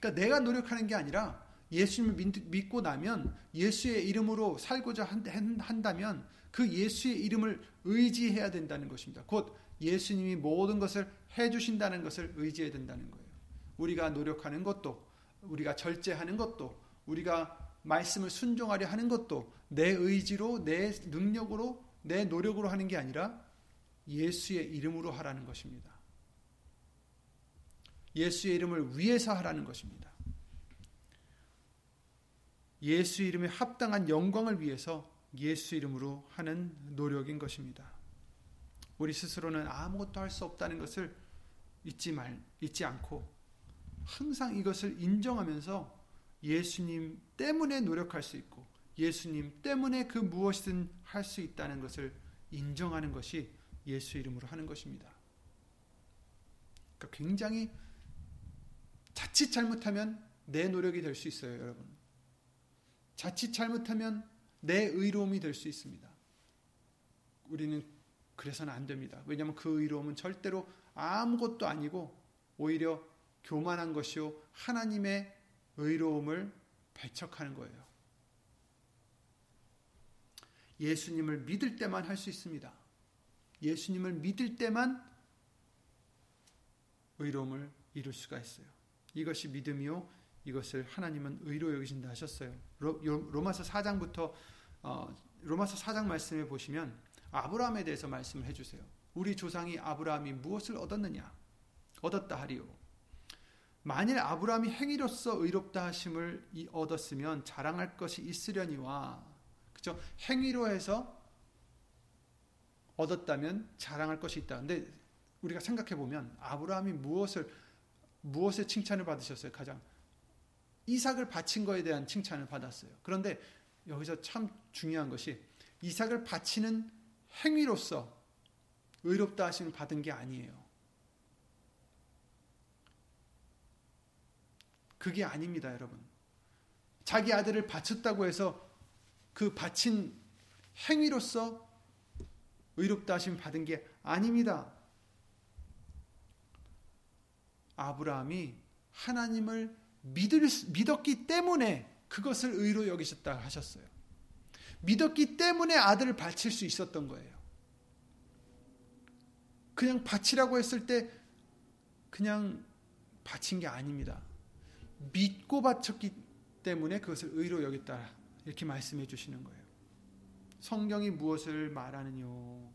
A: 그러니까 내가 노력하는 게 아니라 예수님을 믿고 나면 예수의 이름으로 살고자 한다면 그 예수의 이름을 의지해야 된다는 것입니다. 곧 예수님이 모든 것을 해주신다는 것을 의지해야 된다는 거예요. 우리가 노력하는 것도, 우리가 절제하는 것도, 우리가 말씀을 순종하려 하는 것도 내 의지로, 내 능력으로, 내 노력으로 하는 게 아니라 예수의 이름으로 하라는 것입니다. 예수의 이름을 위해서 하라는 것입니다. 예수 이름에 합당한 영광을 위해서 예수 이름으로 하는 노력인 것입니다. 우리 스스로는 아무것도 할 수 없다는 것을 잊지 말 잊지 않고 항상 이것을 인정하면서 예수님 때문에 노력할 수 있고 예수님 때문에 그 무엇이든 할 수 있다는 것을 인정하는 것이 예수 이름으로 하는 것입니다. 그러니까 굉장히 자칫 잘못하면 내 노력이 될 수 있어요, 여러분. 자칫 잘못하면 내 의로움이 될 수 있습니다. 우리는 그래서는 안 됩니다. 왜냐하면 그 의로움은 절대로 아무것도 아니고 오히려 교만한 것이요 하나님의 의로움을 배척하는 거예요. 예수님을 믿을 때만 할 수 있습니다. 예수님을 믿을 때만 의로움을 이룰 수가 있어요. 이것이 믿음이요. 이것을 하나님은 의로 여기신다 하셨어요. 로, 마서 4장부터 어, 로마서 4장 말씀에 보시면 아브라함에 대해서 말씀을 해주세요. 우리 조상이 아브라함이 무엇을 얻었느냐? 얻었다 하리요. 만일 아브라함이 행위로서 의롭다 하심을 얻었으면 자랑할 것이 있으려니와 그죠? 행위로 해서 얻었다면 자랑할 것이 있다. 근데 우리가 생각해 보면 아브라함이 무엇을 무엇의 칭찬을 받으셨어요? 가장 이삭을 바친 거에 대한 칭찬을 받았어요. 그런데 여기서 참 중요한 것이 이삭을 바치는 행위로서 의롭다 하심을 받은 게 아니에요. 그게 아닙니다, 여러분. 자기 아들을 바쳤다고 해서 그 바친 행위로서 의롭다 하심 받은 게 아닙니다. 아브라함이 하나님을 믿을, 믿었기 때문에 그것을 의로 여기셨다 하셨어요. 믿었기 때문에 아들을 바칠 수 있었던 거예요. 그냥 바치라고 했을 때 그냥 바친 게 아닙니다. 믿고 바쳤기 때문에 그것을 의로 여겼다. 이렇게 말씀해 주시는 거예요. 성경이 무엇을 말하느뇨?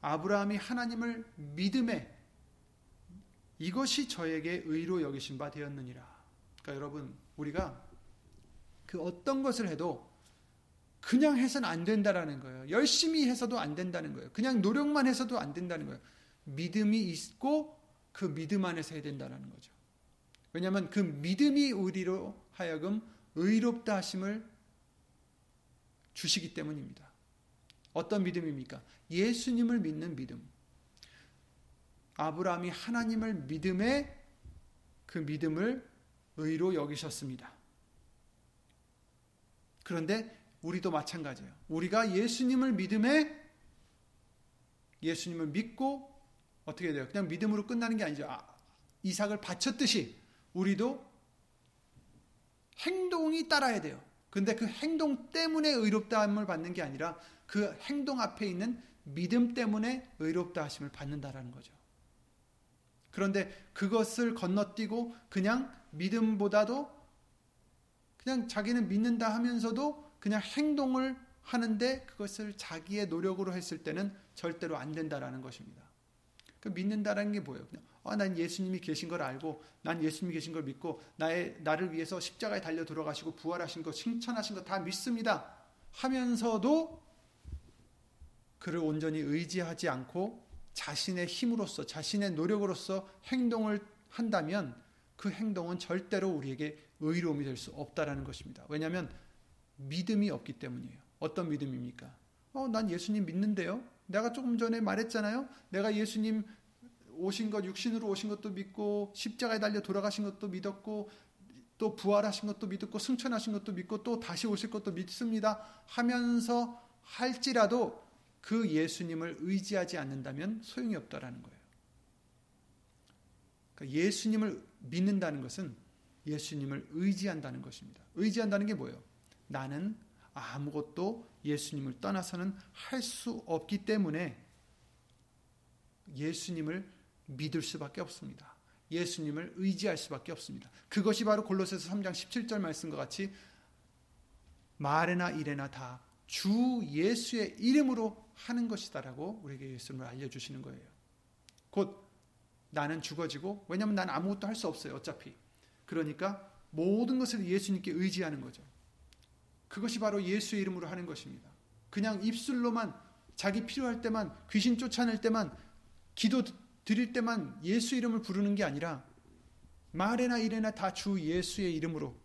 A: 아브라함이 하나님을 믿음에 이것이 저에게 의로 여기신 바 되었느니라. 그러니까 여러분, 우리가 그 어떤 것을 해도 그냥 해서는 안 된다라는 거예요. 열심히 해서도 안 된다는 거예요. 그냥 노력만 해서도 안 된다는 거예요. 믿음이 있고 그 믿음 안에서 해야 된다는 거죠. 왜냐하면 그 믿음이 우리로 하여금 의롭다 하심을 주시기 때문입니다. 어떤 믿음입니까? 예수님을 믿는 믿음. 아브라함이 하나님을 믿음에 그 믿음을 의로 여기셨습니다. 그런데 우리도 마찬가지예요. 우리가 예수님을 믿음에 예수님을 믿고 어떻게 돼요? 그냥 믿음으로 끝나는 게 아니죠. 아, 이삭을 바쳤듯이 우리도 행동이 따라야 돼요. 근데 그 행동 때문에 의롭다함을 받는 게 아니라 그 행동 앞에 있는 믿음 때문에 의롭다 하심을 받는다라는 거죠. 그런데 그것을 건너뛰고 그냥 믿음보다도 그냥 자기는 믿는다 하면서도 그냥 행동을 하는데 그것을 자기의 노력으로 했을 때는 절대로 안 된다라는 것입니다. 그 믿는다라는 게 뭐예요? 그냥 아, 난 예수님이 계신 걸 알고 난 예수님이 계신 걸 믿고 나의 나를 위해서 십자가에 달려 돌아가시고 부활하신 거 칭찬하신 거 다 믿습니다. 하면서도 그를 온전히 의지하지 않고 자신의 힘으로써 자신의 노력으로서 행동을 한다면 그 행동은 절대로 우리에게 의로움이 될 수 없다라는 것입니다. 왜냐하면 믿음이 없기 때문이에요. 어떤 믿음입니까? 어, 난 예수님 믿는데요. 내가 조금 전에 말했잖아요. 내가 예수님 오신 것, 육신으로 오신 것도 믿고, 십자가에 달려 돌아가신 것도 믿었고, 또 부활하신 것도 믿고, 승천하신 것도 믿고, 또 다시 오실 것도 믿습니다. 하면서 할지라도 그 예수님을 의지하지 않는다면 소용이 없다라는 거예요. 그러니까 예수님을 믿는다는 것은 예수님을 의지한다는 것입니다. 의지한다는 게 뭐예요? 나는 아무것도 예수님을 떠나서는 할 수 없기 때문에 예수님을 믿을 수밖에 없습니다. 예수님을 의지할 수밖에 없습니다. 그것이 바로 골로새서 3장 17절 말씀과 같이 말에나 일에나 다 주 예수의 이름으로 하는 것이다라고 우리에게 예수님을 알려주시는 거예요. 곧 나는 죽어지고 왜냐하면 나는 아무것도 할 수 없어요. 어차피 그러니까 모든 것을 예수님께 의지하는 거죠. 그것이 바로 예수의 이름으로 하는 것입니다. 그냥 입술로만 자기 필요할 때만 귀신 쫓아낼 때만 기도 드릴 때만 예수 이름을 부르는 게 아니라 말에나 일에나 다 주 예수의 이름으로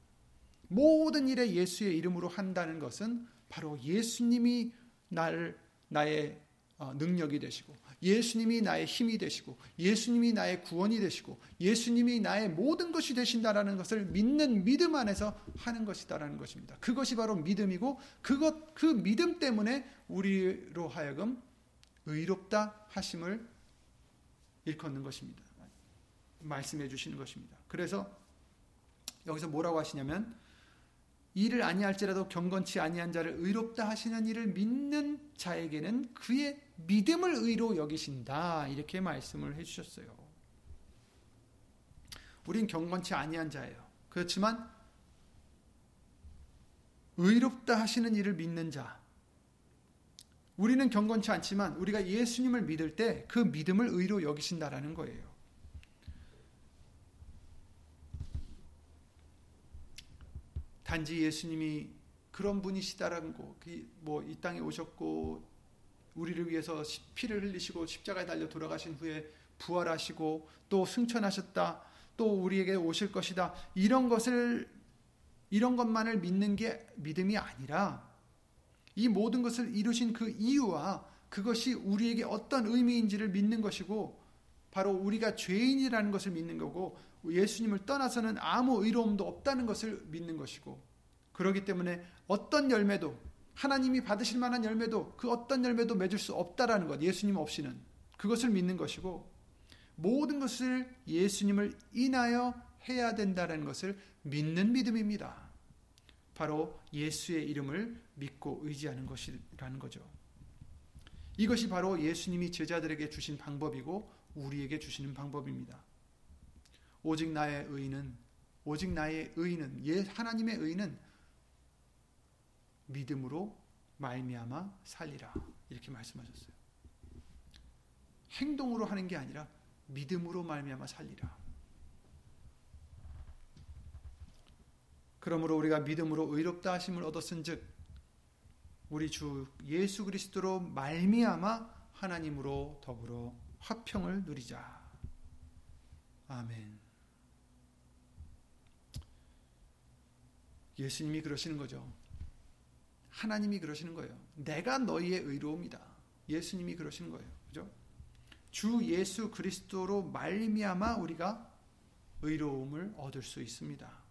A: 모든 일에 예수의 이름으로 한다는 것은 바로 예수님이 나를 나의 어, 능력이 되시고 예수님이 나의 힘이 되시고 예수님이 나의 구원이 되시고 예수님이 나의 모든 것이 되신다라는 것을 믿는 믿음 안에서 하는 것이다라는 것입니다. 그것이 바로 믿음이고 그것 그 믿음 때문에 우리로 하여금 의롭다 하심을 일컫는 것입니다. 말씀해 주시는 것입니다. 그래서 여기서 뭐라고 하시냐면 이를 아니할지라도 경건치 아니한 자를 의롭다 하시는 이를 믿는 자에게는 그의 믿음을 의로 여기신다. 이렇게 말씀을 해 주셨어요. 우린 경건치 아니한 자예요. 그렇지만 의롭다 하시는 이를 믿는 자. 우리는 경건치 않지만 우리가 예수님을 믿을 때 그 믿음을 의로 여기신다라는 거예요. 단지 예수님이 그런 분이시다라는 거, 그 뭐이 땅에 오셨고 우리를 위해서 피를 흘리시고 십자가에 달려 돌아가신 후에 부활하시고 또 승천하셨다. 또 우리에게 오실 것이다. 이런 것을 이런 것만을 믿는 게 믿음이 아니라 이 모든 것을 이루신 그 이유와 그것이 우리에게 어떤 의미인지를 믿는 것이고 바로 우리가 죄인이라는 것을 믿는 거고 예수님을 떠나서는 아무 의로움도 없다는 것을 믿는 것이고 그러기 때문에 어떤 열매도 하나님이 받으실 만한 열매도 그 어떤 열매도 맺을 수 없다라는 것 예수님 없이는 그것을 믿는 것이고 모든 것을 예수님을 인하여 해야 된다는 것을 믿는 믿음입니다. 바로 예수의 이름을 믿고 의지하는 것이라는 거죠. 이것이 바로 예수님이 제자들에게 주신 방법이고 우리에게 주시는 방법입니다. 오직 나의 의는 오직 나의 의는 예 하나님의 의는 믿음으로 말미암아 살리라 이렇게 말씀하셨어요. 행동으로 하는 게 아니라 믿음으로 말미암아 살리라. 그러므로 우리가 믿음으로 의롭다 하심을 얻었은즉 우리 주 예수 그리스도로 말미암아 하나님으로 더불어 화평을 누리자. 아멘. 예수님이 그러시는 거죠. 하나님이 그러시는 거예요. 내가 너희의 의로움이다. 예수님이 그러시는 거예요. 그죠? 주 예수 그리스도로 말미암아 우리가 의로움을 얻을 수 있습니다.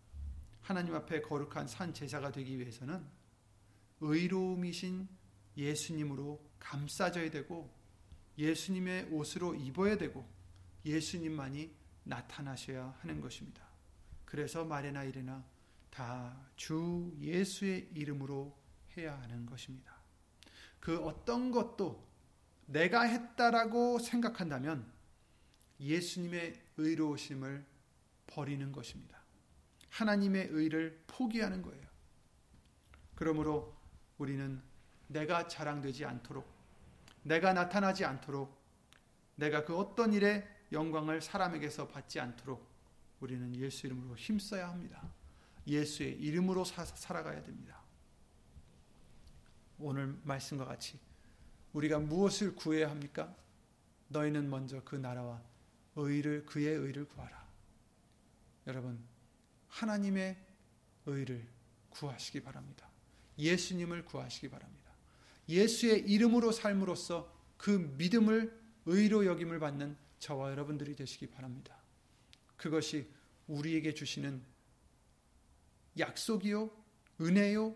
A: 하나님 앞에 거룩한 산 제사가 되기 위해서는 의로움이신 예수님으로 감싸져야 되고 예수님의 옷으로 입어야 되고 예수님만이 나타나셔야 하는 것입니다. 그래서 말이나 이래나 다 주 예수의 이름으로 해야 하는 것입니다. 그 어떤 것도 내가 했다라고 생각한다면 예수님의 의로우심을 버리는 것입니다. 하나님의 의를 포기하는 거예요. 그러므로 우리는 내가 자랑되지 않도록, 내가 나타나지 않도록, 내가 그 어떤 일에 영광을 사람에게서 받지 않도록 우리는 예수 이름으로 힘써야 합니다. 예수의 이름으로 사, 살아가야 됩니다. 오늘 말씀과 같이 우리가 무엇을 구해야 합니까? 너희는 먼저 그 나라와 의를 그의 의를 구하라. 여러분 하나님의 의를 구하시기 바랍니다. 예수님을 구하시기 바랍니다. 예수의 이름으로 삶으로써 그 믿음을 의로 여김을 받는 저와 여러분들이 되시기 바랍니다. 그것이 우리에게 주시는 약속이요, 은혜요,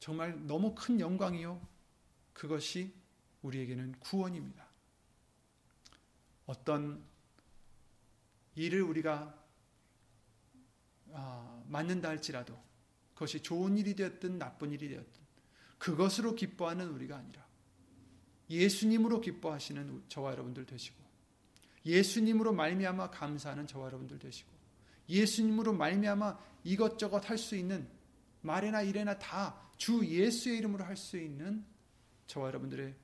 A: 정말 너무 큰 영광이요, 그것이 우리에게는 구원입니다. 어떤 일을 우리가 아, 맞는다 할지라도 그것이 좋은 일이 되었든 나쁜 일이 되었든 그것으로 기뻐하는 우리가 아니라 예수님으로 기뻐하시는 저와 여러분들 되시고 예수님으로 말미암아 감사하는 저와 여러분들 되시고 예수님으로 말미암아 이것저것 할 수 있는 말이나 일에나 다 주 예수의 이름으로 할 수 있는 저와 여러분들의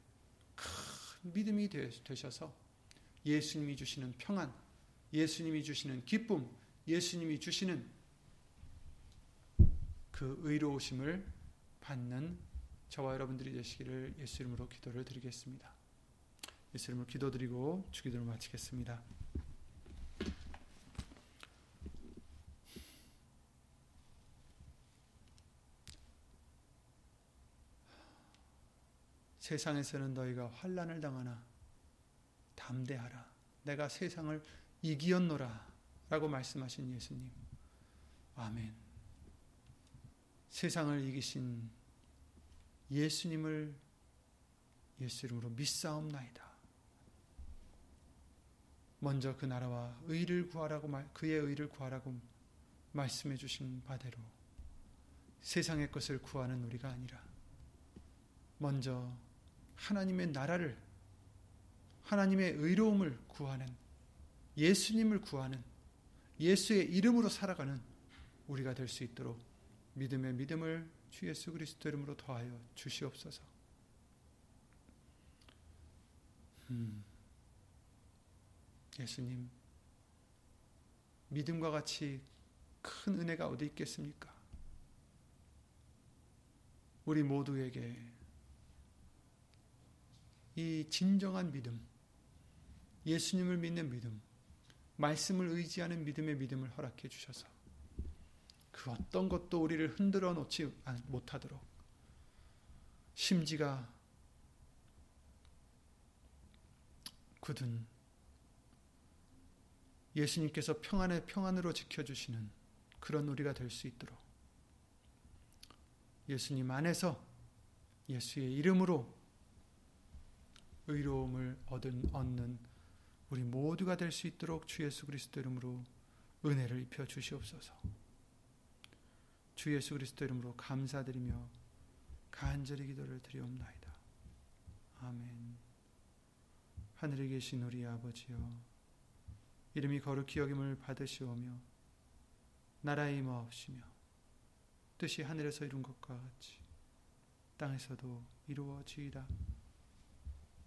A: 큰 믿음이 되셔서 예수님이 주시는 평안, 예수님이 주시는 기쁨, 예수님이 주시는 그 의로우심을 받는 저와 여러분들이 되시기를 예수 이름으로 기도를 드리겠습니다. 예수 이름으로 기도드리고 주기도를 마치겠습니다. 세상에서는 너희가 환란을 당하나 담대하라. 내가 세상을 이기었노라. 라고 말씀하신 예수님. 아멘. 세상을 이기신 예수님을 예수 이름으로 믿사옵나이다. 먼저 그 나라와 의를 구하라고 그의 의를 구하라고 말씀해 주신 바대로 세상의 것을 구하는 우리가 아니라 먼저 하나님의 나라를 하나님의 의로움을 구하는 예수님을 구하는 예수의 이름으로 살아가는 우리가 될 수 있도록 믿음의 믿음을 주 예수 그리스도 이름으로 더하여 주시옵소서. 음, 예수님, 믿음과 같이 큰 은혜가 어디 있겠습니까? 우리 모두에게 이 진정한 믿음, 예수님을 믿는 믿음, 말씀을 의지하는 믿음의 믿음을 허락해 주셔서 그 어떤 것도 우리를 흔들어 놓지 못하도록 심지가 굳은 예수님께서 평안에 평안으로 지켜주시는 그런 우리가 될 수 있도록 예수님 안에서 예수의 이름으로 의로움을 얻은, 얻는 우리 모두가 될 수 있도록 주 예수 그리스도 이름으로 은혜를 입혀 주시옵소서. 주 예수 그리스도 이름으로 감사드리며 간절히 기도를 드리옵나이다. 아멘. 하늘에 계신 우리 아버지여 이름이 거룩히 여김을 받으시오며 나라의 임하옵시며 뜻이 하늘에서 이룬 것과 같이 땅에서도 이루어지이다.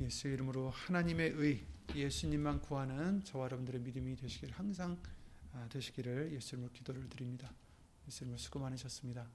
A: 예수의 이름으로 하나님의 의, 예수님만 구하는 저와 여러분들의 믿음이 되시기를 항상 아, 되시기를 예수님으로 기도를 드립니다. 예수님을 수고 많으셨습니다.